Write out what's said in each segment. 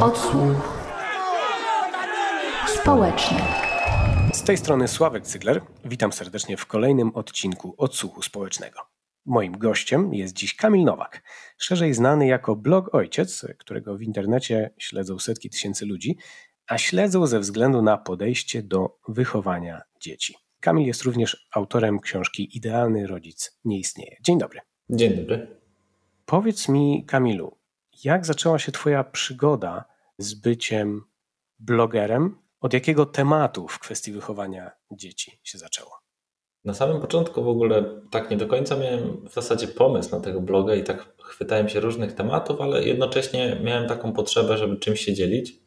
Odsłuch społeczny. Z tej strony Sławek Cygler. Witam serdecznie w kolejnym odcinku Odsłuchu Społecznego. Moim gościem jest dziś Kamil Nowak, szerzej znany jako blog Ojciec, którego w internecie śledzą setki tysięcy ludzi, a śledzą ze względu na podejście do wychowania dzieci. Kamil jest również autorem książki Idealny rodzic nie istnieje. Dzień dobry. Dzień dobry. Powiedz mi, Kamilu, jak zaczęła się Twoja przygoda z byciem blogerem? Od jakiego tematu w kwestii wychowania dzieci się zaczęło? Na samym początku w ogóle tak nie do końca miałem w zasadzie pomysł na tego bloga i tak chwytałem się różnych tematów, ale jednocześnie miałem taką potrzebę, żeby czymś się dzielić.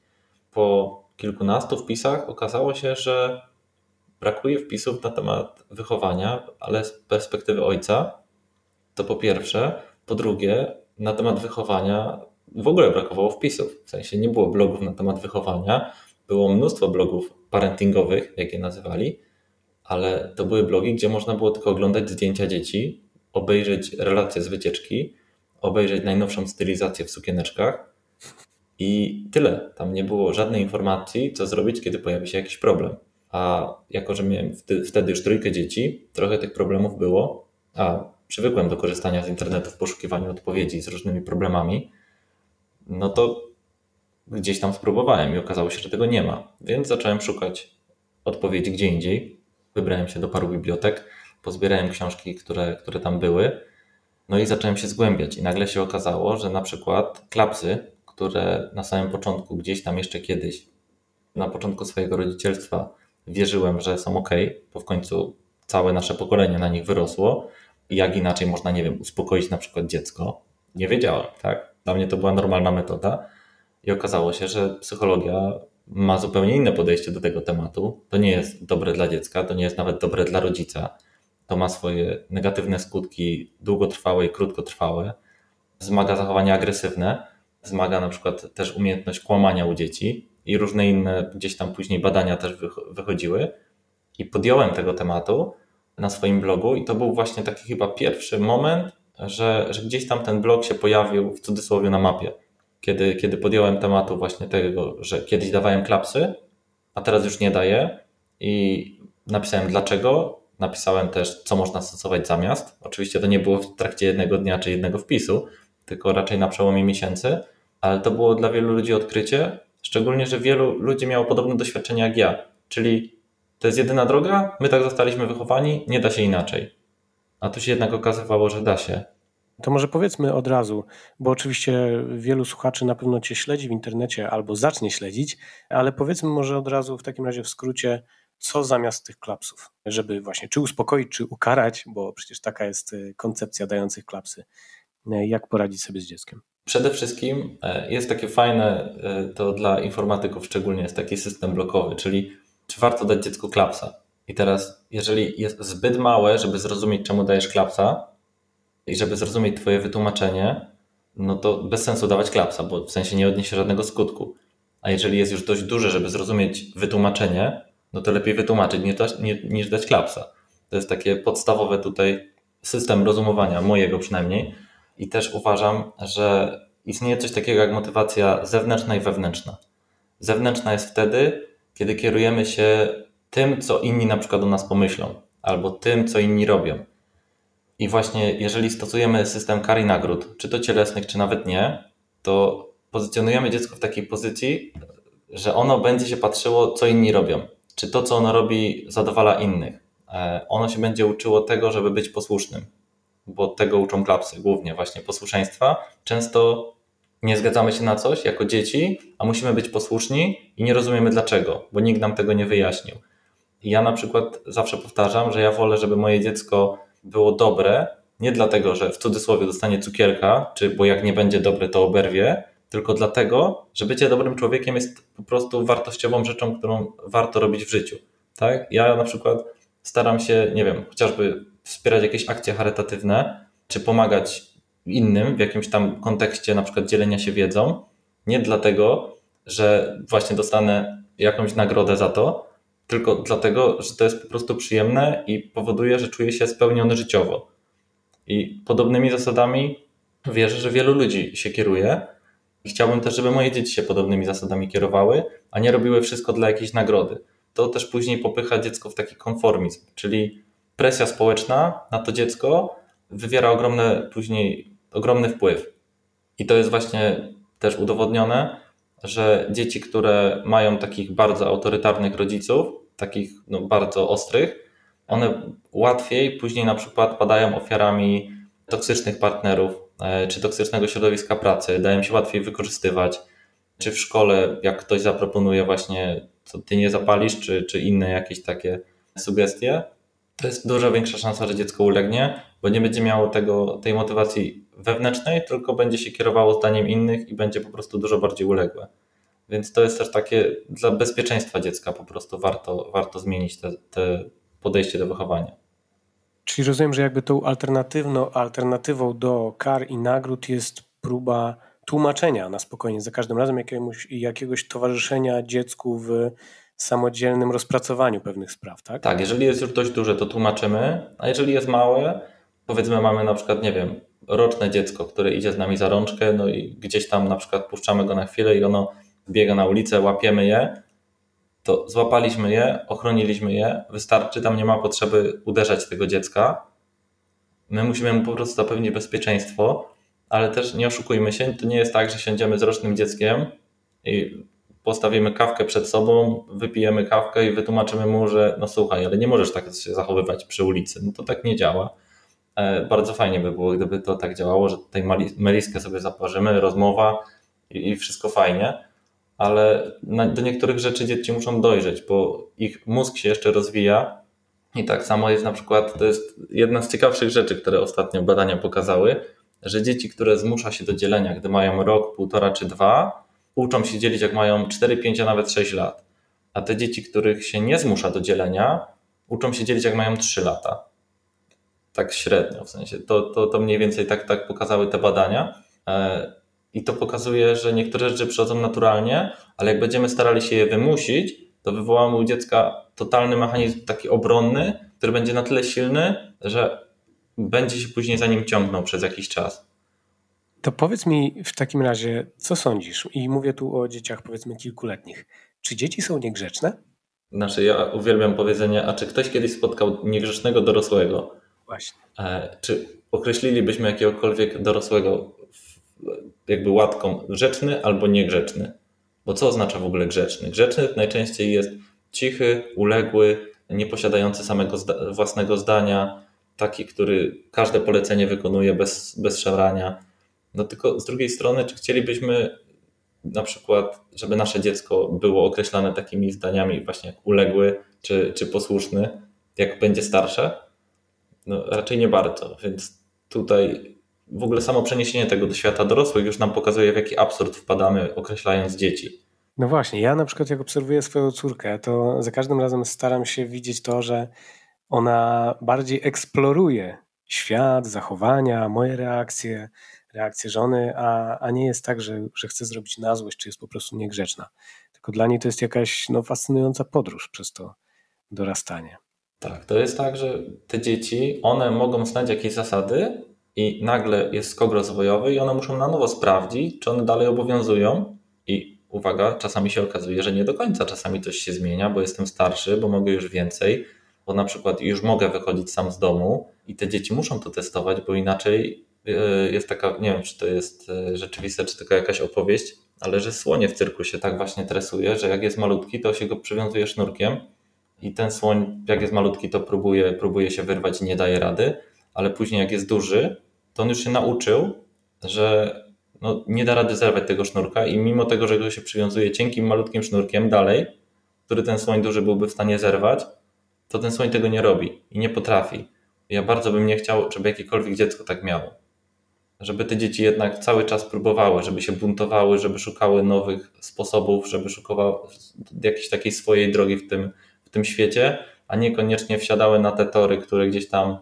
Po kilkunastu wpisach okazało się, że brakuje wpisów na temat wychowania, ale z perspektywy ojca. To po pierwsze. Po drugie, na temat wychowania w ogóle brakowało wpisów. W sensie nie było blogów na temat wychowania. Było mnóstwo blogów parentingowych, jak je nazywali, ale to były blogi, gdzie można było tylko oglądać zdjęcia dzieci, obejrzeć relacje z wycieczki, obejrzeć najnowszą stylizację w sukieneczkach i tyle. Tam nie było żadnej informacji, co zrobić, kiedy pojawi się jakiś problem. A jako, że miałem wtedy już trójkę dzieci, trochę tych problemów było, a przywykłem do korzystania z internetu w poszukiwaniu odpowiedzi z różnymi problemami, no to gdzieś tam spróbowałem i okazało się, że tego nie ma. Więc zacząłem szukać odpowiedzi gdzie indziej. Wybrałem się do paru bibliotek, pozbierałem książki, które, które tam były, no i zacząłem się zgłębiać. I nagle się okazało, że na przykład klapsy, które na samym początku, gdzieś tam jeszcze kiedyś, na początku swojego rodzicielstwa wierzyłem, że są ok, bo w końcu całe nasze pokolenie na nich wyrosło. Jak inaczej można, nie wiem, uspokoić na przykład dziecko? Nie wiedziałem, tak? Dla mnie to była normalna metoda. I okazało się, że psychologia ma zupełnie inne podejście do tego tematu. To nie jest dobre dla dziecka, to nie jest nawet dobre dla rodzica. To ma swoje negatywne skutki długotrwałe i krótkotrwałe. Wzmaga zachowania agresywne, wzmaga na przykład też umiejętność kłamania u dzieci i różne inne gdzieś tam później badania też wychodziły. I podjąłem tego tematu na swoim blogu, i to był właśnie taki chyba pierwszy moment, że, że gdzieś tam ten blog się pojawił w cudzysłowie na mapie kiedy, kiedy podjąłem tematu właśnie tego, że kiedyś dawałem klapsy, a teraz już nie daję i napisałem dlaczego, napisałem też co można stosować zamiast. Oczywiście to nie było w trakcie jednego dnia czy jednego wpisu, tylko raczej na przełomie miesięcy, ale to było dla wielu ludzi odkrycie, szczególnie, że wielu ludzi miało podobne doświadczenia jak ja, czyli to jest jedyna droga, my tak zostaliśmy wychowani, nie da się inaczej. A tu się jednak okazywało, że da się. To może powiedzmy od razu, bo oczywiście wielu słuchaczy na pewno Cię śledzi w internecie albo zacznie śledzić, ale powiedzmy może od razu w takim razie w skrócie, co zamiast tych klapsów, żeby właśnie czy uspokoić, czy ukarać, bo przecież taka jest y, koncepcja dających klapsy. Y, jak poradzić sobie z dzieckiem? Przede wszystkim e, jest takie fajne, e, to dla informatyków szczególnie jest taki system blokowy, czyli czy warto dać dziecku klapsa. I teraz, jeżeli jest zbyt małe, żeby zrozumieć, czemu dajesz klapsa, i żeby zrozumieć Twoje wytłumaczenie, no to bez sensu dawać klapsa, bo w sensie nie odniesie żadnego skutku. A jeżeli jest już dość duże, żeby zrozumieć wytłumaczenie, no to lepiej wytłumaczyć niż dać klapsa. To jest takie podstawowe tutaj system rozumowania, mojego przynajmniej. I też uważam, że istnieje coś takiego jak motywacja zewnętrzna i wewnętrzna. Zewnętrzna jest wtedy, kiedy kierujemy się tym, co inni na przykład o nas pomyślą, albo tym, co inni robią. I właśnie jeżeli stosujemy system kar i nagród, czy to cielesnych, czy nawet nie, to pozycjonujemy dziecko w takiej pozycji, że ono będzie się patrzyło, co inni robią. Czy to, co ono robi, zadowala innych. E, ono się będzie uczyło tego, żeby być posłusznym, bo tego uczą klapsy głównie, właśnie posłuszeństwa. Często nie zgadzamy się na coś jako dzieci, a musimy być posłuszni i nie rozumiemy dlaczego, bo nikt nam tego nie wyjaśnił. I ja na przykład zawsze powtarzam, że ja wolę, żeby moje dziecko było dobre, nie dlatego, że w cudzysłowie dostanie cukierka, czy bo jak nie będzie dobre, to oberwie, tylko dlatego, że bycie dobrym człowiekiem jest po prostu wartościową rzeczą, którą warto robić w życiu. Tak? Ja na przykład staram się, nie wiem, chociażby wspierać jakieś akcje charytatywne, czy pomagać innym w jakimś tam kontekście, na przykład dzielenia się wiedzą, nie dlatego, że właśnie dostanę jakąś nagrodę za to, tylko dlatego, że to jest po prostu przyjemne i powoduje, że czuję się spełniony życiowo. I podobnymi zasadami wierzę, że wielu ludzi się kieruje. Chciałbym też, żeby moje dzieci się podobnymi zasadami kierowały, a nie robiły wszystko dla jakiejś nagrody. To też później popycha dziecko w taki konformizm, czyli presja społeczna na to dziecko wywiera ogromne, później ogromny wpływ. I to jest właśnie też udowodnione, że dzieci, które mają takich bardzo autorytarnych rodziców, takich no, bardzo ostrych, one łatwiej później na przykład padają ofiarami toksycznych partnerów e, czy toksycznego środowiska pracy, dają się łatwiej wykorzystywać, czy w szkole, jak ktoś zaproponuje właśnie, co ty nie zapalisz, czy, czy inne jakieś takie sugestie, to jest dużo większa szansa, że dziecko ulegnie, bo nie będzie miało tego, tej motywacji wewnętrznej, tylko będzie się kierowało zdaniem innych i będzie po prostu dużo bardziej uległe. Więc to jest też takie dla bezpieczeństwa dziecka po prostu warto, warto zmienić te, te podejście do wychowania. Czyli rozumiem, że jakby tą alternatywną, alternatywą do kar i nagród jest próba tłumaczenia na spokojnie za każdym razem jakiemuś, jakiegoś towarzyszenia dziecku w samodzielnym rozpracowaniu pewnych spraw, tak? Tak, jeżeli jest już dość duże, to tłumaczymy, a jeżeli jest małe, powiedzmy mamy na przykład, nie wiem, roczne dziecko, które idzie z nami za rączkę, no i gdzieś tam na przykład puszczamy go na chwilę i ono biega na ulicę, łapiemy je, to złapaliśmy je, ochroniliśmy je, wystarczy, tam nie ma potrzeby uderzać tego dziecka. My musimy mu po prostu zapewnić bezpieczeństwo, ale też nie oszukujmy się, to nie jest tak, że siądziemy z rocznym dzieckiem i postawimy kawkę przed sobą, wypijemy kawkę i wytłumaczymy mu, że no słuchaj, ale nie możesz tak się zachowywać przy ulicy. No to tak nie działa. E, bardzo fajnie by było, gdyby to tak działało, że tutaj meliskę sobie zaparzymy, rozmowa i, wszystko fajnie, ale do niektórych rzeczy dzieci muszą dojrzeć, bo ich mózg się jeszcze rozwija i tak samo jest na przykład, to jest jedna z ciekawszych rzeczy, które ostatnio badania pokazały, że dzieci, które zmusza się do dzielenia, gdy mają rok, półtora czy dwa, uczą się dzielić jak mają 4, 5, a nawet 6 lat. A te dzieci, których się nie zmusza do dzielenia, uczą się dzielić jak mają 3 lata. Tak średnio, w sensie to, to, to mniej więcej tak, tak pokazały te badania. E, I to pokazuje, że niektóre rzeczy przychodzą naturalnie, ale jak będziemy starali się je wymusić, to wywołamy u dziecka totalny mechanizm taki obronny, który będzie na tyle silny, że będzie się później za nim ciągnął przez jakiś czas. To powiedz mi w takim razie, co sądzisz? I mówię tu o dzieciach powiedzmy kilkuletnich. Czy dzieci są niegrzeczne? Znaczy, ja uwielbiam powiedzenie, a czy ktoś kiedyś spotkał niegrzecznego dorosłego? Właśnie. E, czy określilibyśmy jakiegokolwiek dorosłego jakby łatką grzeczny albo niegrzeczny? Bo co oznacza w ogóle grzeczny? Grzeczny najczęściej jest cichy, uległy, nieposiadający samego zda własnego zdania, taki, który każde polecenie wykonuje bez, bez szarania no tylko z drugiej strony, czy chcielibyśmy na przykład, żeby nasze dziecko było określane takimi zdaniami właśnie jak uległy czy, czy posłuszny, jak będzie starsze? No raczej nie bardzo, więc tutaj w ogóle samo przeniesienie tego do świata dorosłych już nam pokazuje, w jaki absurd wpadamy określając dzieci. No właśnie, ja na przykład jak obserwuję swoją córkę, to za każdym razem staram się widzieć to, że ona bardziej eksploruje świat, zachowania, moje reakcje, reakcję żony, a, a nie jest tak, że, że chce zrobić na złość, czy jest po prostu niegrzeczna. Tylko dla niej to jest jakaś no, fascynująca podróż przez to dorastanie. Tak, to jest tak, że te dzieci, one mogą znać jakieś zasady i nagle jest skok rozwojowy i one muszą na nowo sprawdzić, czy one dalej obowiązują. I uwaga, czasami się okazuje, że nie do końca, czasami coś się zmienia, bo jestem starszy, bo mogę już więcej, bo na przykład już mogę wychodzić sam z domu i te dzieci muszą to testować, bo inaczej E, jest taka, nie wiem czy to jest e, rzeczywiste, czy tylko jakaś opowieść, ale że słonie w cyrku się tak właśnie tresuje, że jak jest malutki, to się go przywiązuje sznurkiem i ten słoń, jak jest malutki, to próbuje, próbuje się wyrwać i nie daje rady, ale później jak jest duży, to on już się nauczył, że no, nie da rady zerwać tego sznurka i mimo tego, że go się przywiązuje cienkim, malutkim sznurkiem dalej, który ten słoń duży byłby w stanie zerwać, to ten słoń tego nie robi i nie potrafi. Ja bardzo bym nie chciał, żeby jakiekolwiek dziecko tak miało żeby te dzieci jednak cały czas próbowały, żeby się buntowały, żeby szukały nowych sposobów, żeby szukały jakiejś takiej swojej drogi w tym, tym świecie, a niekoniecznie wsiadały na te tory, które gdzieś tam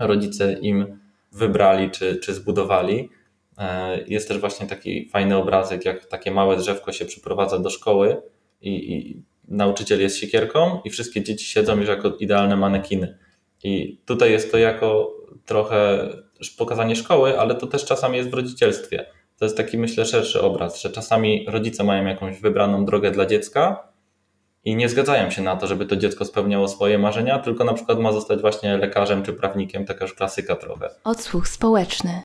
rodzice im wybrali czy, czy zbudowali. E, jest też właśnie taki fajny obrazek, jak takie małe drzewko się przyprowadza do szkoły i, i nauczyciel jest siekierką i wszystkie dzieci siedzą już jako idealne manekiny. I tutaj jest to jako trochę pokazanie szkoły, ale to też czasami jest w rodzicielstwie, to jest taki, myślę, szerszy obraz, że czasami rodzice mają jakąś wybraną drogę dla dziecka i nie zgadzają się na to, żeby to dziecko spełniało swoje marzenia, tylko na przykład ma zostać właśnie lekarzem czy prawnikiem, taka już klasyka trochę. Odsłuch społeczny.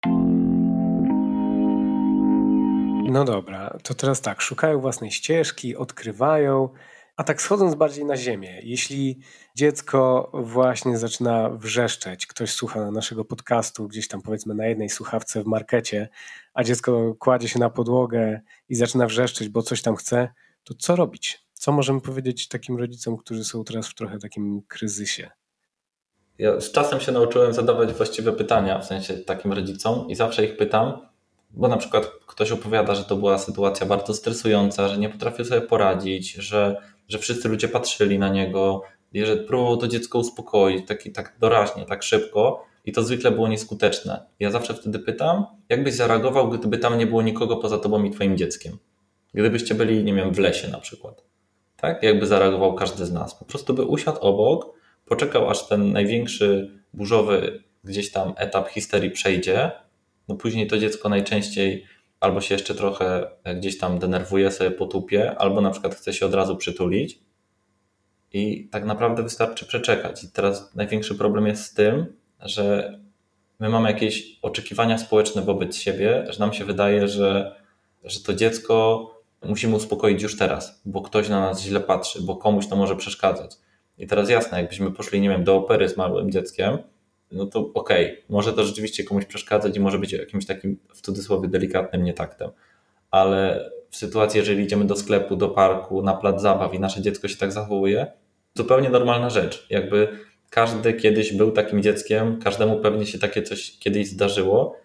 No dobra, to teraz tak, szukają własnej ścieżki, odkrywają, a tak schodząc bardziej na ziemię, jeśli dziecko właśnie zaczyna wrzeszczeć, ktoś słucha naszego podcastu gdzieś tam powiedzmy na jednej słuchawce w markecie, a dziecko kładzie się na podłogę i zaczyna wrzeszczeć, bo coś tam chce, to co robić? Co możemy powiedzieć takim rodzicom, którzy są teraz w trochę takim kryzysie? Ja z czasem się nauczyłem zadawać właściwe pytania, w sensie takim rodzicom i zawsze ich pytam, bo na przykład ktoś opowiada, że to była sytuacja bardzo stresująca, że nie potrafił sobie poradzić, że, że wszyscy ludzie patrzyli na niego, i że próbował to dziecko uspokoić taki, tak doraźnie, tak szybko i to zwykle było nieskuteczne. Ja zawsze wtedy pytam, jak byś zareagował, gdyby tam nie było nikogo poza tobą i twoim dzieckiem? Gdybyście byli, nie wiem, w lesie na przykład. Tak? Jakby zareagował każdy z nas. Po prostu by usiadł obok, poczekał aż ten największy burzowy gdzieś tam etap histerii przejdzie, no później to dziecko najczęściej albo się jeszcze trochę gdzieś tam denerwuje, sobie potupie, albo na przykład chce się od razu przytulić i tak naprawdę wystarczy przeczekać. I teraz największy problem jest z tym, że my mamy jakieś oczekiwania społeczne wobec siebie, że nam się wydaje, że, że to dziecko musimy uspokoić już teraz, bo ktoś na nas źle patrzy, bo komuś to może przeszkadzać. I teraz jasne, jakbyśmy poszli, nie wiem, do opery z małym dzieckiem, no to okej, okay, może to rzeczywiście komuś przeszkadzać i może być jakimś takim w cudzysłowie delikatnym nietaktem, ale w sytuacji, jeżeli idziemy do sklepu, do parku, na plac zabaw i nasze dziecko się tak zachowuje, zupełnie normalna rzecz. Jakby każdy kiedyś był takim dzieckiem, każdemu pewnie się takie coś kiedyś zdarzyło.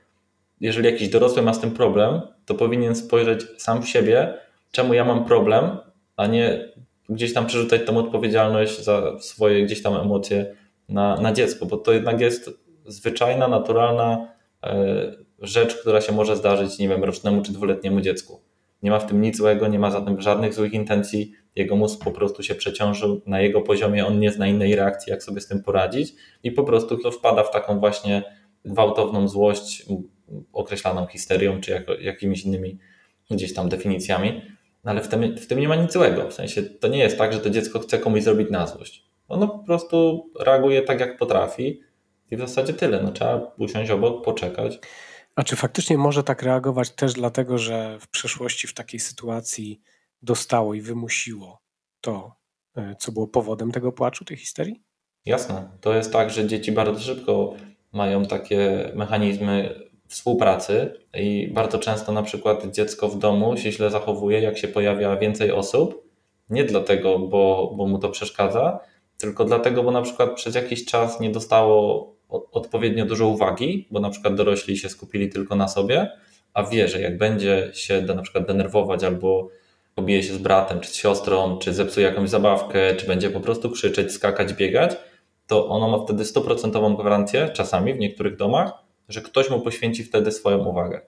Jeżeli jakiś dorosły ma z tym problem, to powinien spojrzeć sam w siebie, czemu ja mam problem, a nie gdzieś tam przerzucać tą odpowiedzialność za swoje gdzieś tam emocje na, na dziecko, bo to jednak jest zwyczajna, naturalna e, rzecz, która się może zdarzyć, nie wiem, rocznemu czy dwuletniemu dziecku. Nie ma w tym nic złego, nie ma zatem żadnych złych intencji. Jego mózg po prostu się przeciążył na jego poziomie, on nie zna innej reakcji, jak sobie z tym poradzić, i po prostu to wpada w taką właśnie gwałtowną złość, określaną histerią, czy jako, jakimiś innymi gdzieś tam definicjami. No ale w tym, w tym nie ma nic złego. W sensie to nie jest tak, że to dziecko chce komuś zrobić na złość. Ono po prostu reaguje tak, jak potrafi i w zasadzie tyle. No, trzeba usiąść obok, poczekać. A czy faktycznie może tak reagować też dlatego, że w przeszłości w takiej sytuacji dostało i wymusiło to, e, co było powodem tego płaczu, tej histerii? Jasne. To jest tak, że dzieci bardzo szybko mają takie mechanizmy współpracy i bardzo często na przykład dziecko w domu się źle zachowuje, jak się pojawia więcej osób. Nie dlatego, bo, bo mu to przeszkadza, tylko dlatego, bo na przykład przez jakiś czas nie dostało odpowiednio dużo uwagi, bo na przykład dorośli się skupili tylko na sobie, a wie, że jak będzie się na przykład denerwować albo pobije się z bratem czy z siostrą, czy zepsuje jakąś zabawkę, czy będzie po prostu krzyczeć, skakać, biegać, to ono ma wtedy stuprocentową gwarancję, czasami w niektórych domach, że ktoś mu poświęci wtedy swoją uwagę.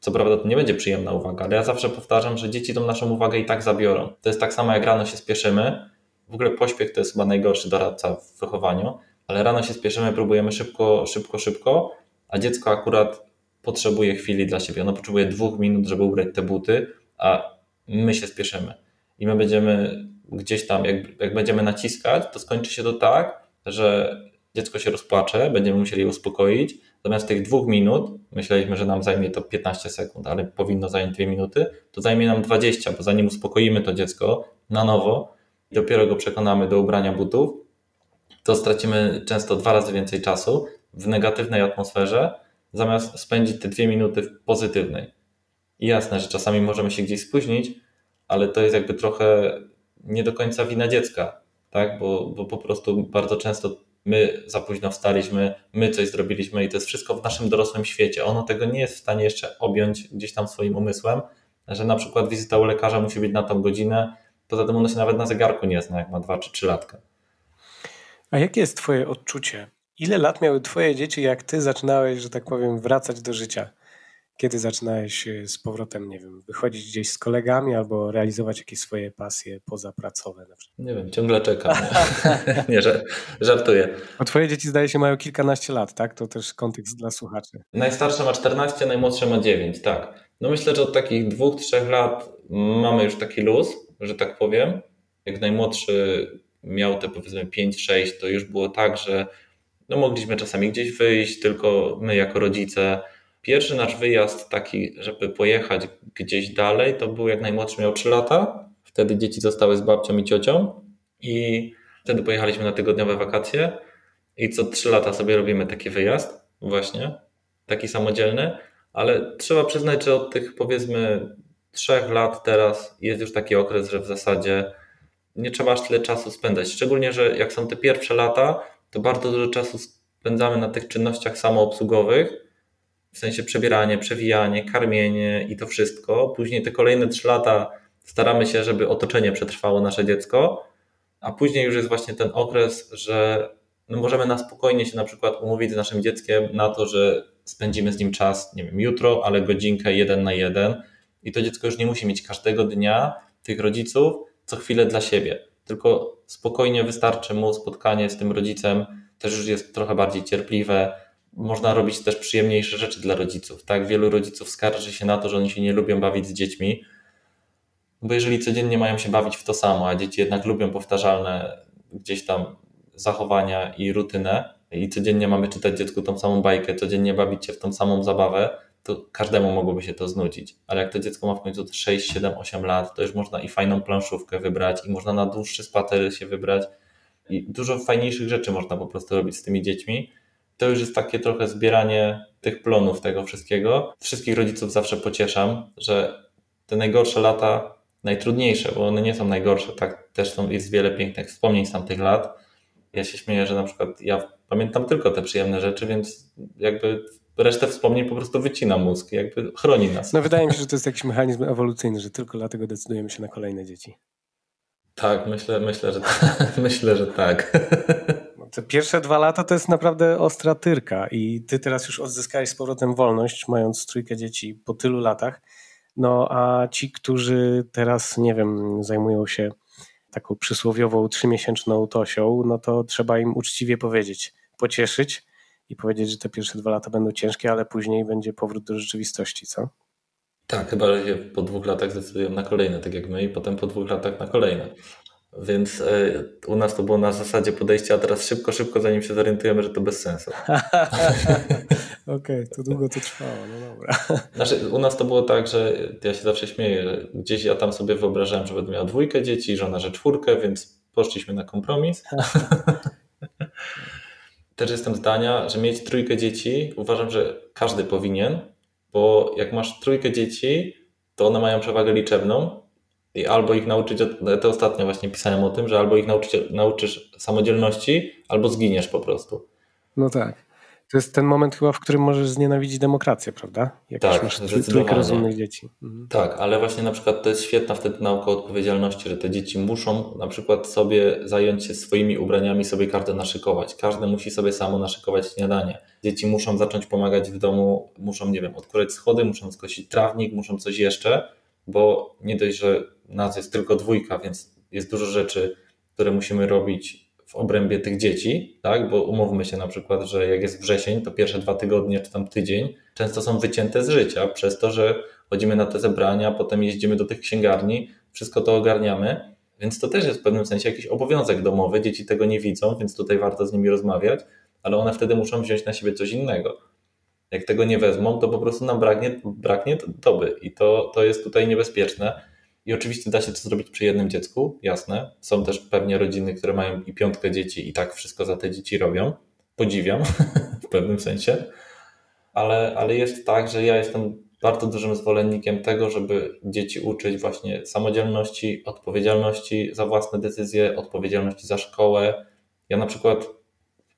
Co prawda to nie będzie przyjemna uwaga, ale ja zawsze powtarzam, że dzieci tą naszą uwagę i tak zabiorą. To jest tak samo jak rano się spieszymy. W ogóle pośpiech to jest chyba najgorszy doradca w wychowaniu, ale rano się spieszymy, próbujemy szybko, szybko, szybko, a dziecko akurat potrzebuje chwili dla siebie. Ono potrzebuje dwóch minut, żeby ubrać te buty, a my się spieszymy. I my będziemy gdzieś tam, jak, jak będziemy naciskać, to skończy się to tak, że dziecko się rozpłacze, będziemy musieli uspokoić. Zamiast tych dwóch minut, myśleliśmy, że nam zajmie to 15 sekund, ale powinno zająć dwie minuty, to zajmie nam 20, bo zanim uspokoimy to dziecko na nowo i dopiero go przekonamy do ubrania butów, to stracimy często dwa razy więcej czasu w negatywnej atmosferze, zamiast spędzić te dwie minuty w pozytywnej. I jasne, że czasami możemy się gdzieś spóźnić, ale to jest jakby trochę nie do końca wina dziecka, tak? bo, bo po prostu bardzo często my za późno wstaliśmy, my coś zrobiliśmy i to jest wszystko w naszym dorosłym świecie. Ono tego nie jest w stanie jeszcze objąć gdzieś tam swoim umysłem, że na przykład wizyta u lekarza musi być na tą godzinę, poza tym ono się nawet na zegarku nie zna, jak ma dwa czy trzy latka. A jakie jest twoje odczucie? Ile lat miały twoje dzieci, jak ty zaczynałeś, że tak powiem, wracać do życia? Kiedy zaczynałeś e, z powrotem, nie wiem, wychodzić gdzieś z kolegami albo realizować jakieś swoje pasje pozapracowe? Na przykład? Nie wiem, ciągle czekam. Nie, żartuję. Bo twoje dzieci zdaje się mają kilkanaście lat, tak? To też kontekst dla słuchaczy. Najstarsze ma 14, najmłodsze ma 9, tak. No myślę, że od takich dwóch, trzech lat mamy już taki luz, że tak powiem. Jak najmłodszy miał te powiedzmy 5-6, to już było tak, że no mogliśmy czasami gdzieś wyjść, tylko my jako rodzice. Pierwszy nasz wyjazd taki, żeby pojechać gdzieś dalej, to był jak najmłodszy miał 3 lata. Wtedy dzieci zostały z babcią i ciocią i wtedy pojechaliśmy na tygodniowe wakacje i co 3 lata sobie robimy taki wyjazd właśnie, taki samodzielny, ale trzeba przyznać, że od tych powiedzmy trzech lat teraz jest już taki okres, że w zasadzie nie trzeba aż tyle czasu spędzać. Szczególnie, że jak są te pierwsze lata, to bardzo dużo czasu spędzamy na tych czynnościach samoobsługowych, w sensie przebieranie, przewijanie, karmienie i to wszystko. Później te kolejne trzy lata staramy się, żeby otoczenie przetrwało nasze dziecko, a później już jest właśnie ten okres, że no możemy na spokojnie się na przykład umówić z naszym dzieckiem na to, że spędzimy z nim czas, nie wiem, jutro, ale godzinkę jeden na jeden i to dziecko już nie musi mieć każdego dnia tych rodziców co chwilę dla siebie. Tylko spokojnie wystarczy mu spotkanie z tym rodzicem, też już jest trochę bardziej cierpliwe. Można robić też przyjemniejsze rzeczy dla rodziców. Tak, wielu rodziców skarży się na to, że oni się nie lubią bawić z dziećmi, bo jeżeli codziennie mają się bawić w to samo, a dzieci jednak lubią powtarzalne gdzieś tam zachowania i rutynę, i codziennie mamy czytać dziecku tą samą bajkę, codziennie bawić się w tą samą zabawę, to każdemu mogłoby się to znudzić. Ale jak to dziecko ma w końcu 6, 7, 8 lat, to już można i fajną planszówkę wybrać, i można na dłuższy spacer się wybrać, i dużo fajniejszych rzeczy można po prostu robić z tymi dziećmi. To już jest takie trochę zbieranie tych plonów tego wszystkiego. Wszystkich rodziców zawsze pocieszam, że te najgorsze lata, najtrudniejsze, bo one nie są najgorsze, tak też są, jest wiele pięknych wspomnień z tamtych lat. Ja się śmieję, że na przykład ja pamiętam tylko te przyjemne rzeczy, więc jakby resztę wspomnień po prostu wycina mózg, jakby chroni nas. No wydaje mi się, że to jest jakiś mechanizm ewolucyjny, że tylko dlatego decydujemy się na kolejne dzieci. Tak, myślę, myślę, że, myślę, że tak. Te pierwsze dwa lata to jest naprawdę ostra tyrka i ty teraz już odzyskałeś z powrotem wolność, mając trójkę dzieci po tylu latach. No a ci, którzy teraz, nie wiem, zajmują się taką przysłowiową trzymiesięczną Tosią, no to trzeba im uczciwie powiedzieć, pocieszyć, i powiedzieć, że te pierwsze dwa lata będą ciężkie, ale później będzie powrót do rzeczywistości, co? Tak, chyba że po dwóch latach zdecydują na kolejne, tak jak my, i potem po dwóch latach na kolejne. Więc y, u nas to było na zasadzie podejścia, a teraz szybko, szybko, zanim się zorientujemy, że to bez sensu. Okej, okay, to długo to trwało, no dobra. Znaczy, u nas to było tak, że ja się zawsze śmieję, że gdzieś ja tam sobie wyobrażałem, że będę miał dwójkę dzieci, żona, że czwórkę, więc poszliśmy na kompromis. też jestem zdania, że mieć trójkę dzieci uważam, że każdy powinien, bo jak masz trójkę dzieci, to one mają przewagę liczebną i albo ich nauczyć, te ostatnio właśnie pisałem o tym, że albo ich nauczyć, nauczysz samodzielności, albo zginiesz po prostu. No tak. To jest ten moment chyba, w którym możesz znienawidzić demokrację, prawda? Jak tak, masz trójkę rozumnych dzieci. Mhm. Tak, ale właśnie na przykład to jest świetna wtedy nauka odpowiedzialności, że te dzieci muszą na przykład sobie zająć się swoimi ubraniami, sobie każde naszykować. Każdy musi sobie samo naszykować śniadanie. Dzieci muszą zacząć pomagać w domu, muszą, nie wiem, odkurać schody, muszą skosić trawnik, muszą coś jeszcze, bo nie dość, że nas jest tylko dwójka, więc jest dużo rzeczy, które musimy robić w obrębie tych dzieci, tak? Bo umówmy się na przykład, że jak jest wrzesień, to pierwsze dwa tygodnie czy tam tydzień często są wycięte z życia przez to, że chodzimy na te zebrania, potem jeździmy do tych księgarni, wszystko to ogarniamy. Więc to też jest w pewnym sensie jakiś obowiązek domowy. Dzieci tego nie widzą, więc tutaj warto z nimi rozmawiać, ale one wtedy muszą wziąć na siebie coś innego. Jak tego nie wezmą, to po prostu nam braknie, braknie doby i to, to jest tutaj niebezpieczne i oczywiście da się to zrobić przy jednym dziecku, jasne. Są też pewnie rodziny, które mają i piątkę dzieci i tak wszystko za te dzieci robią. Podziwiam w pewnym sensie. Ale, ale jest tak, że ja jestem bardzo dużym zwolennikiem tego, żeby dzieci uczyć właśnie samodzielności, odpowiedzialności za własne decyzje, odpowiedzialności za szkołę. Ja na przykład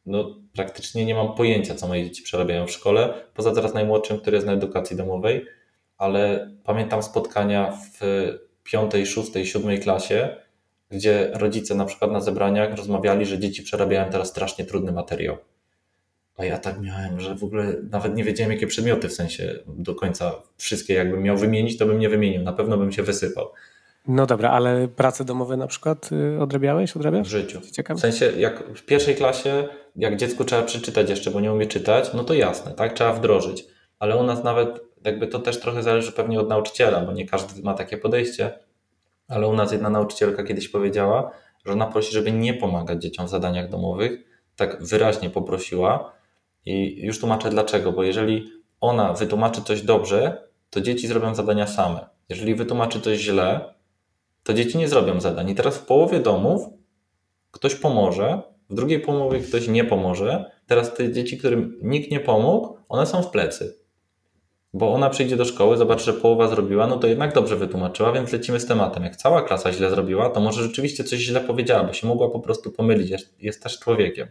no, praktycznie nie mam pojęcia, co moje dzieci przerabiają w szkole, poza teraz najmłodszym, który jest na edukacji domowej, ale pamiętam spotkania w piątej, szóstej, siódmej klasie, gdzie rodzice na przykład na zebraniach rozmawiali, że dzieci przerabiają teraz strasznie trudny materiał. A ja tak miałem, że w ogóle nawet nie wiedziałem, jakie przedmioty w sensie do końca wszystkie, jakbym miał wymienić, to bym nie wymienił. Na pewno bym się wysypał. No dobra, ale prace domowe na przykład y, odrabiałeś, odrabiasz? W życiu. Ciekawe. W sensie, jak w pierwszej klasie, jak dziecku trzeba przeczytać jeszcze, bo nie umie czytać, no to jasne, tak, trzeba wdrożyć. Ale u nas nawet, jakby to też trochę zależy pewnie od nauczyciela, bo nie każdy ma takie podejście, ale u nas jedna nauczycielka kiedyś powiedziała, że ona prosi, żeby nie pomagać dzieciom w zadaniach domowych, tak wyraźnie poprosiła i już tłumaczę dlaczego, bo jeżeli ona wytłumaczy coś dobrze, to dzieci zrobią zadania same. Jeżeli wytłumaczy coś źle, to dzieci nie zrobią zadań. I teraz w połowie domów ktoś pomoże, w drugiej połowie ktoś nie pomoże. Teraz te dzieci, którym nikt nie pomógł, one są w plecy. Bo ona przyjdzie do szkoły, zobaczy, że połowa zrobiła, no to jednak dobrze wytłumaczyła, więc lecimy z tematem. Jak cała klasa źle zrobiła, to może rzeczywiście coś źle powiedziała, bo się mogła po prostu pomylić, jest, też człowiekiem.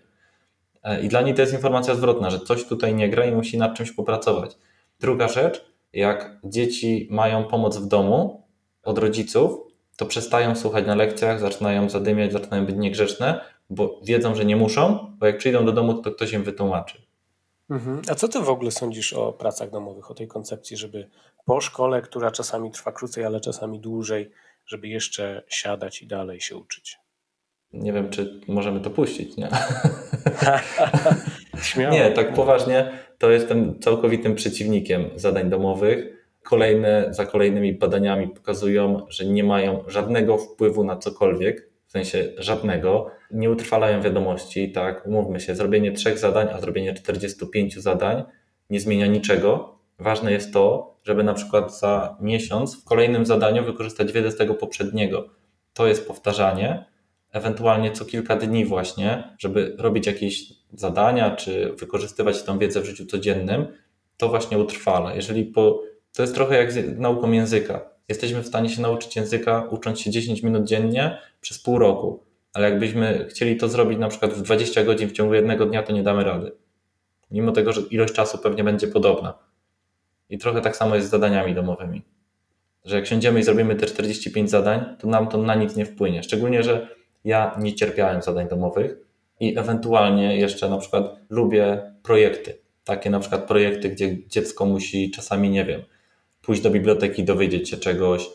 E, I dla niej to jest informacja zwrotna, że coś tutaj nie gra i musi nad czymś popracować. Druga rzecz, jak dzieci mają pomoc w domu od rodziców, to przestają słuchać na lekcjach, zaczynają zadymiać, zaczynają być niegrzeczne, bo wiedzą, że nie muszą, bo jak przyjdą do domu, to ktoś im wytłumaczy. Mhm. A co ty w ogóle sądzisz o pracach domowych, o tej koncepcji, żeby po szkole, która czasami trwa krócej, ale czasami dłużej, żeby jeszcze siadać i dalej się uczyć? Nie wiem, czy możemy to puścić, nie? Śmiało. Nie, tak poważnie, to jestem całkowitym przeciwnikiem zadań domowych. Kolejne za kolejnymi badaniami pokazują, że nie mają żadnego wpływu na cokolwiek, w sensie żadnego. Nie utrwalają wiadomości, tak, umówmy się, zrobienie trzech zadań, a zrobienie 45 zadań nie zmienia niczego. Ważne jest to, żeby na przykład za miesiąc w kolejnym zadaniu wykorzystać wiedzę z tego poprzedniego. To jest powtarzanie, ewentualnie co kilka dni właśnie, żeby robić jakieś zadania, czy wykorzystywać tą wiedzę w życiu codziennym, to właśnie utrwala. Jeżeli po, to jest trochę jak z nauką języka. Jesteśmy w stanie się nauczyć języka ucząc się 10 minut dziennie przez pół roku, ale jakbyśmy chcieli to zrobić na przykład w 20 godzin w ciągu jednego dnia, to nie damy rady. Mimo tego, że ilość czasu pewnie będzie podobna. I trochę tak samo jest z zadaniami domowymi. Że jak siądziemy i zrobimy te 45 zadań, to nam to na nic nie wpłynie. Szczególnie, że ja nie cierpiałem zadań domowych i ewentualnie jeszcze na przykład lubię projekty. Takie na przykład projekty, gdzie dziecko musi czasami, nie wiem, pójść do biblioteki, dowiedzieć się czegoś,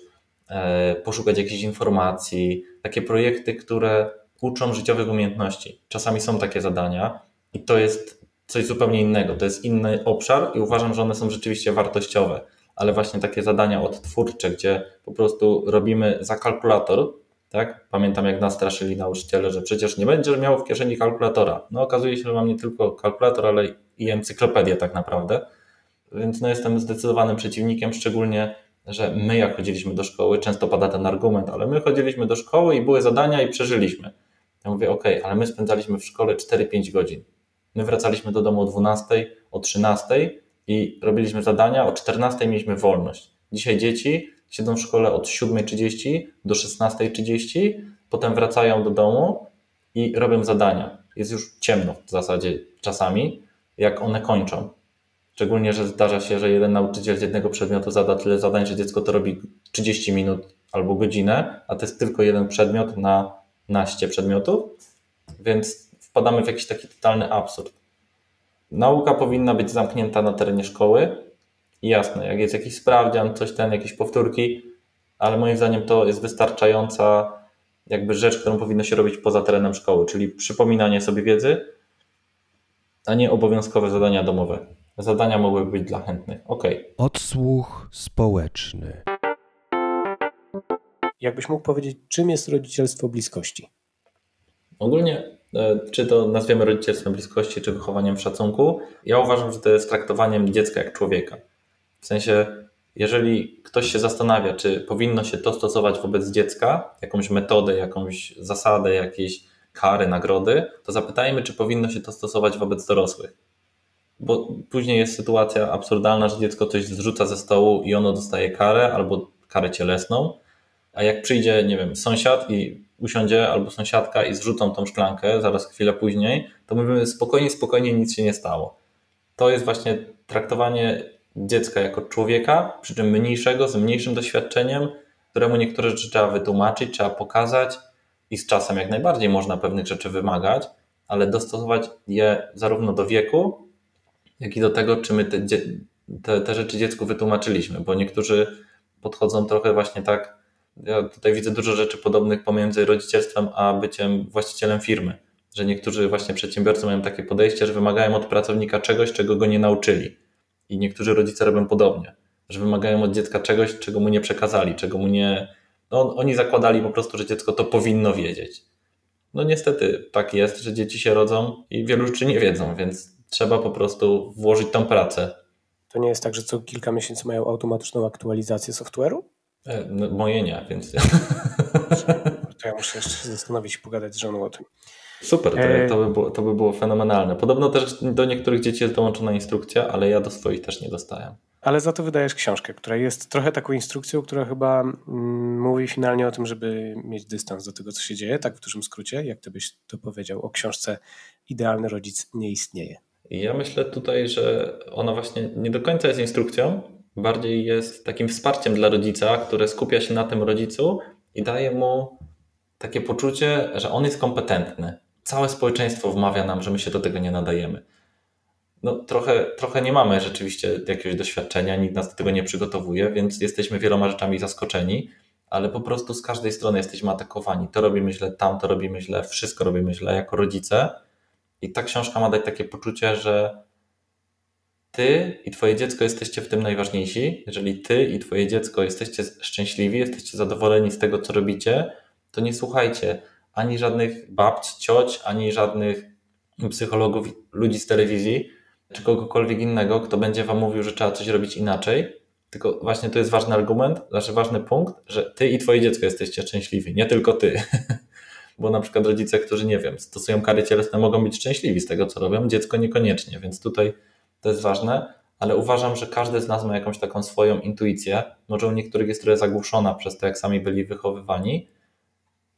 e, poszukać jakichś informacji. Takie projekty, które uczą życiowych umiejętności. Czasami są takie zadania i to jest coś zupełnie innego. To jest inny obszar i uważam, że one są rzeczywiście wartościowe. Ale właśnie takie zadania odtwórcze, gdzie po prostu robimy za kalkulator, tak? Pamiętam, jak nas straszyli nauczyciele, że przecież nie będziesz miał w kieszeni kalkulatora. No okazuje się, że mam nie tylko kalkulator, ale i encyklopedię tak naprawdę. Więc no, jestem zdecydowanym przeciwnikiem, szczególnie, że my jak chodziliśmy do szkoły, często pada ten argument, ale my chodziliśmy do szkoły i były zadania i przeżyliśmy. Ja mówię, ok, ale my spędzaliśmy w szkole 4-5 godzin. My wracaliśmy do domu o 12, o 13 i robiliśmy zadania, o 14 mieliśmy wolność. Dzisiaj dzieci siedzą w szkole od 7.30 do 16.30, potem wracają do domu i robią zadania. Jest już ciemno w zasadzie czasami, jak one kończą. Szczególnie, że zdarza się, że jeden nauczyciel z jednego przedmiotu zada tyle zadań, że dziecko to robi 30 minut albo godzinę, a to jest tylko jeden przedmiot na naście przedmiotów, więc wpadamy w jakiś taki totalny absurd. Nauka powinna być zamknięta na terenie szkoły, jasne, jak jest jakiś sprawdzian, coś ten, jakieś powtórki, ale moim zdaniem to jest wystarczająca jakby rzecz, którą powinno się robić poza terenem szkoły, czyli przypominanie sobie wiedzy, a nie obowiązkowe zadania domowe. Zadania mogłyby być dla chętnych. Ok. Odsłuch społeczny. Jakbyś mógł powiedzieć, czym jest rodzicielstwo bliskości? Ogólnie, e, czy to nazwiemy rodzicielstwem bliskości, czy wychowaniem w szacunku, ja uważam, że to jest traktowaniem dziecka jak człowieka. W sensie, jeżeli ktoś się zastanawia, czy powinno się to stosować wobec dziecka, jakąś metodę, jakąś zasadę, jakieś kary, nagrody, to zapytajmy, czy powinno się to stosować wobec dorosłych. Bo później jest sytuacja absurdalna, że dziecko coś zrzuca ze stołu i ono dostaje karę albo karę cielesną, a jak przyjdzie, nie wiem, sąsiad i usiądzie albo sąsiadka i zrzucą tą szklankę zaraz chwilę później, to mówimy spokojnie, spokojnie, nic się nie stało. To jest właśnie traktowanie dziecka jako człowieka, przy czym mniejszego, z mniejszym doświadczeniem, któremu niektóre rzeczy trzeba wytłumaczyć, trzeba pokazać i z czasem jak najbardziej można pewnych rzeczy wymagać, ale dostosować je zarówno do wieku, jak i do tego, czy my te, te, te rzeczy dziecku wytłumaczyliśmy, bo niektórzy podchodzą trochę właśnie tak. Ja tutaj widzę dużo rzeczy podobnych pomiędzy rodzicielstwem a byciem właścicielem firmy. Że niektórzy właśnie przedsiębiorcy mają takie podejście, że wymagają od pracownika czegoś, czego go nie nauczyli. I niektórzy rodzice robią podobnie, że wymagają od dziecka czegoś, czego mu nie przekazali, czego mu nie. No, oni zakładali po prostu, że dziecko to powinno wiedzieć. No niestety tak jest, że dzieci się rodzą i wielu rzeczy nie wiedzą, więc trzeba po prostu włożyć tą pracę. To nie jest tak, że co kilka miesięcy mają automatyczną aktualizację software'u? E, no, moje nie, więc. To ja muszę jeszcze się zastanowić i pogadać z żoną o tym. Super, to, E, to, by było, to by było fenomenalne. Podobno też do niektórych dzieci jest dołączona instrukcja, ale ja do swoich też nie dostałem. Ale za to wydajesz książkę, która jest trochę taką instrukcją, która chyba mm, mówi finalnie o tym, żeby mieć dystans do tego, co się dzieje, tak w dużym skrócie, jak ty byś to powiedział o książce Idealny rodzic nie istnieje. I ja myślę tutaj, że ona właśnie nie do końca jest instrukcją, bardziej jest takim wsparciem dla rodzica, które skupia się na tym rodzicu i daje mu takie poczucie, że on jest kompetentny. Całe społeczeństwo wmawia nam, że my się do tego nie nadajemy. No, trochę, trochę nie mamy rzeczywiście jakiegoś doświadczenia, nikt nas do tego nie przygotowuje, więc jesteśmy wieloma rzeczami zaskoczeni, ale po prostu z każdej strony jesteśmy atakowani. To robimy źle, tam to robimy źle, wszystko robimy źle jako rodzice. I ta książka ma dać takie poczucie, że ty i twoje dziecko jesteście w tym najważniejsi. Jeżeli ty i twoje dziecko jesteście szczęśliwi, jesteście zadowoleni z tego, co robicie, to nie słuchajcie ani żadnych babć, cioć, ani żadnych psychologów, ludzi z telewizji, czy kogokolwiek innego, kto będzie wam mówił, że trzeba coś robić inaczej. Tylko właśnie to jest ważny argument, znaczy ważny punkt, że ty i twoje dziecko jesteście szczęśliwi, nie tylko ty. Bo na przykład rodzice, którzy nie wiem, stosują kary cielesne, mogą być szczęśliwi z tego, co robią, dziecko niekoniecznie, więc tutaj to jest ważne, ale uważam, że każdy z nas ma jakąś taką swoją intuicję. Może u niektórych jest trochę zagłuszona przez to, jak sami byli wychowywani,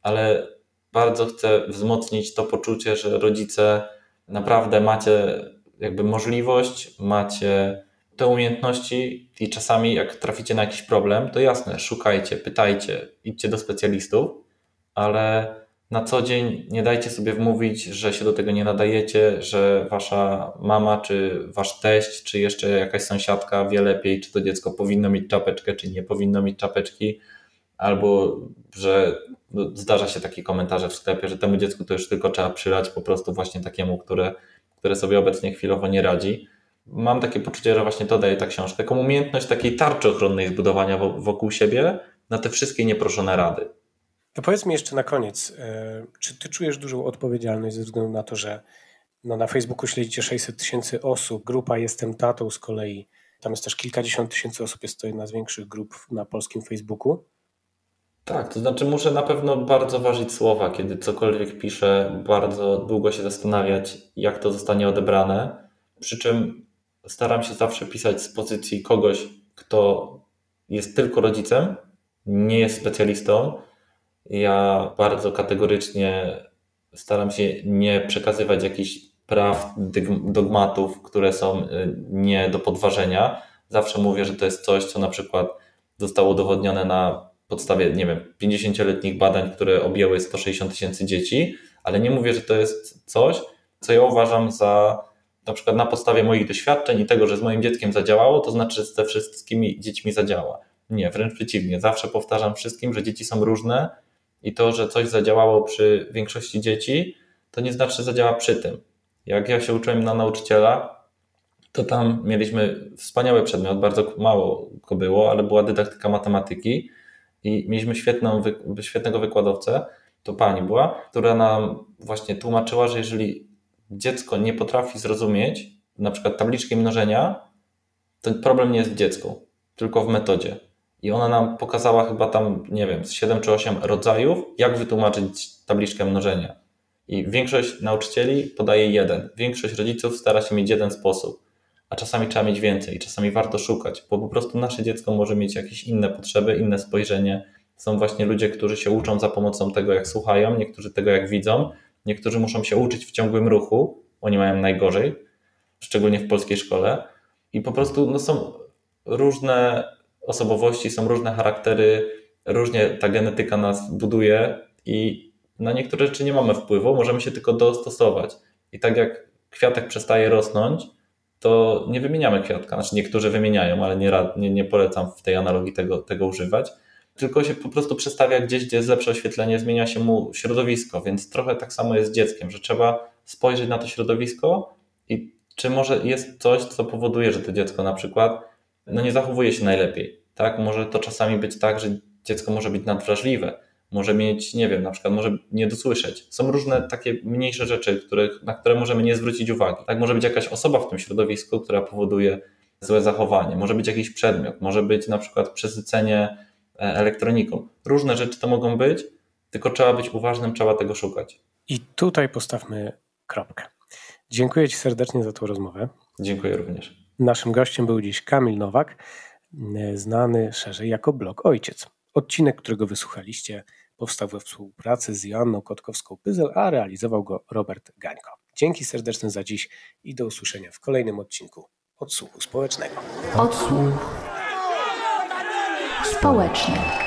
ale bardzo chcę wzmocnić to poczucie, że rodzice naprawdę macie jakby możliwość, macie te umiejętności i czasami jak traficie na jakiś problem, to jasne, szukajcie, pytajcie, idźcie do specjalistów, ale na co dzień nie dajcie sobie wmówić, że się do tego nie nadajecie, że wasza mama, czy wasz teść, czy jeszcze jakaś sąsiadka wie lepiej, czy to dziecko powinno mieć czapeczkę, czy nie powinno mieć czapeczki, albo że no, zdarza się takie komentarze w sklepie, że temu dziecku to już tylko trzeba przylać po prostu właśnie takiemu, które, które sobie obecnie chwilowo nie radzi. Mam takie poczucie, że właśnie to daje ta książka, taką umiejętność takiej tarczy ochronnej zbudowania wokół siebie na te wszystkie nieproszone rady. To powiedz mi jeszcze na koniec, e, czy ty czujesz dużą odpowiedzialność ze względu na to, że no na Facebooku śledzicie 600 tysięcy osób, grupa Jestem Tatą z kolei, tam jest też kilkadziesiąt tysięcy osób, jest to jedna z większych grup na polskim Facebooku. Tak, to znaczy muszę na pewno bardzo ważyć słowa, kiedy cokolwiek piszę, bardzo długo się zastanawiać, jak to zostanie odebrane. Przy czym staram się zawsze pisać z pozycji kogoś, kto jest tylko rodzicem, nie jest specjalistą. Ja bardzo kategorycznie staram się nie przekazywać jakichś praw, dogmatów, które są y, nie do podważenia. Zawsze mówię, że to jest coś, co na przykład zostało udowodnione na podstawie, nie wiem, 50-letnich badań, które objęły 160 tysięcy dzieci, ale nie mówię, że to jest coś, co ja uważam za na przykład na podstawie moich doświadczeń i tego, że z moim dzieckiem zadziałało, to znaczy, że ze wszystkimi dziećmi zadziała. Nie, wręcz przeciwnie. Zawsze powtarzam wszystkim, że dzieci są różne i to, że coś zadziałało przy większości dzieci, to nie znaczy, że zadziała przy tym. Jak ja się uczyłem na nauczyciela, to tam mieliśmy wspaniały przedmiot, bardzo mało go było, ale była dydaktyka matematyki i mieliśmy świetną, świetnego wykładowcę, to pani była, która nam właśnie tłumaczyła, że jeżeli dziecko nie potrafi zrozumieć na przykład tabliczki mnożenia, to problem nie jest w dziecku, tylko w metodzie. I ona nam pokazała chyba tam, nie wiem, 7 czy 8 rodzajów, jak wytłumaczyć tabliczkę mnożenia. I większość nauczycieli podaje jeden. Większość rodziców stara się mieć jeden sposób, a czasami trzeba mieć więcej, czasami warto szukać, bo po prostu nasze dziecko może mieć jakieś inne potrzeby, inne spojrzenie. Są właśnie ludzie, którzy się uczą za pomocą tego, jak słuchają, niektórzy tego, jak widzą, niektórzy muszą się uczyć w ciągłym ruchu, oni mają najgorzej, szczególnie w polskiej szkole. I po prostu no, są różne osobowości, są różne charaktery, różnie ta genetyka nas buduje i na niektóre rzeczy nie mamy wpływu, możemy się tylko dostosować. I tak jak kwiatek przestaje rosnąć, to nie wymieniamy kwiatka. Znaczy niektórzy wymieniają, ale nie, rad, nie, nie polecam w tej analogii tego, tego używać. Tylko się po prostu przestawia gdzieś, gdzie jest lepsze oświetlenie, zmienia się mu środowisko, więc trochę tak samo jest z dzieckiem, że trzeba spojrzeć na to środowisko i czy może jest coś, co powoduje, że to dziecko na przykład no nie zachowuje się najlepiej. Tak? Może to czasami być tak, że dziecko może być nadwrażliwe, może mieć, nie wiem, na przykład może nie dosłyszeć. Są różne takie mniejsze rzeczy, których, na które możemy nie zwrócić uwagi. Tak może być jakaś osoba w tym środowisku, która powoduje złe zachowanie, może być jakiś przedmiot, może być na przykład przesycenie e, elektroniką. Różne rzeczy to mogą być, tylko trzeba być uważnym, trzeba tego szukać. I tutaj postawmy kropkę. Dziękuję Ci serdecznie za tę rozmowę. Dziękuję również. Naszym gościem był dziś Kamil Nowak, znany szerzej jako blog Ojciec. Odcinek, którego wysłuchaliście, powstał we współpracy z Joanną Kotkowską-Pyzel, a realizował go Robert Gańko. Dzięki serdeczne za dziś i do usłyszenia w kolejnym odcinku Odsłuchu Społecznego. Odsłuch społeczny.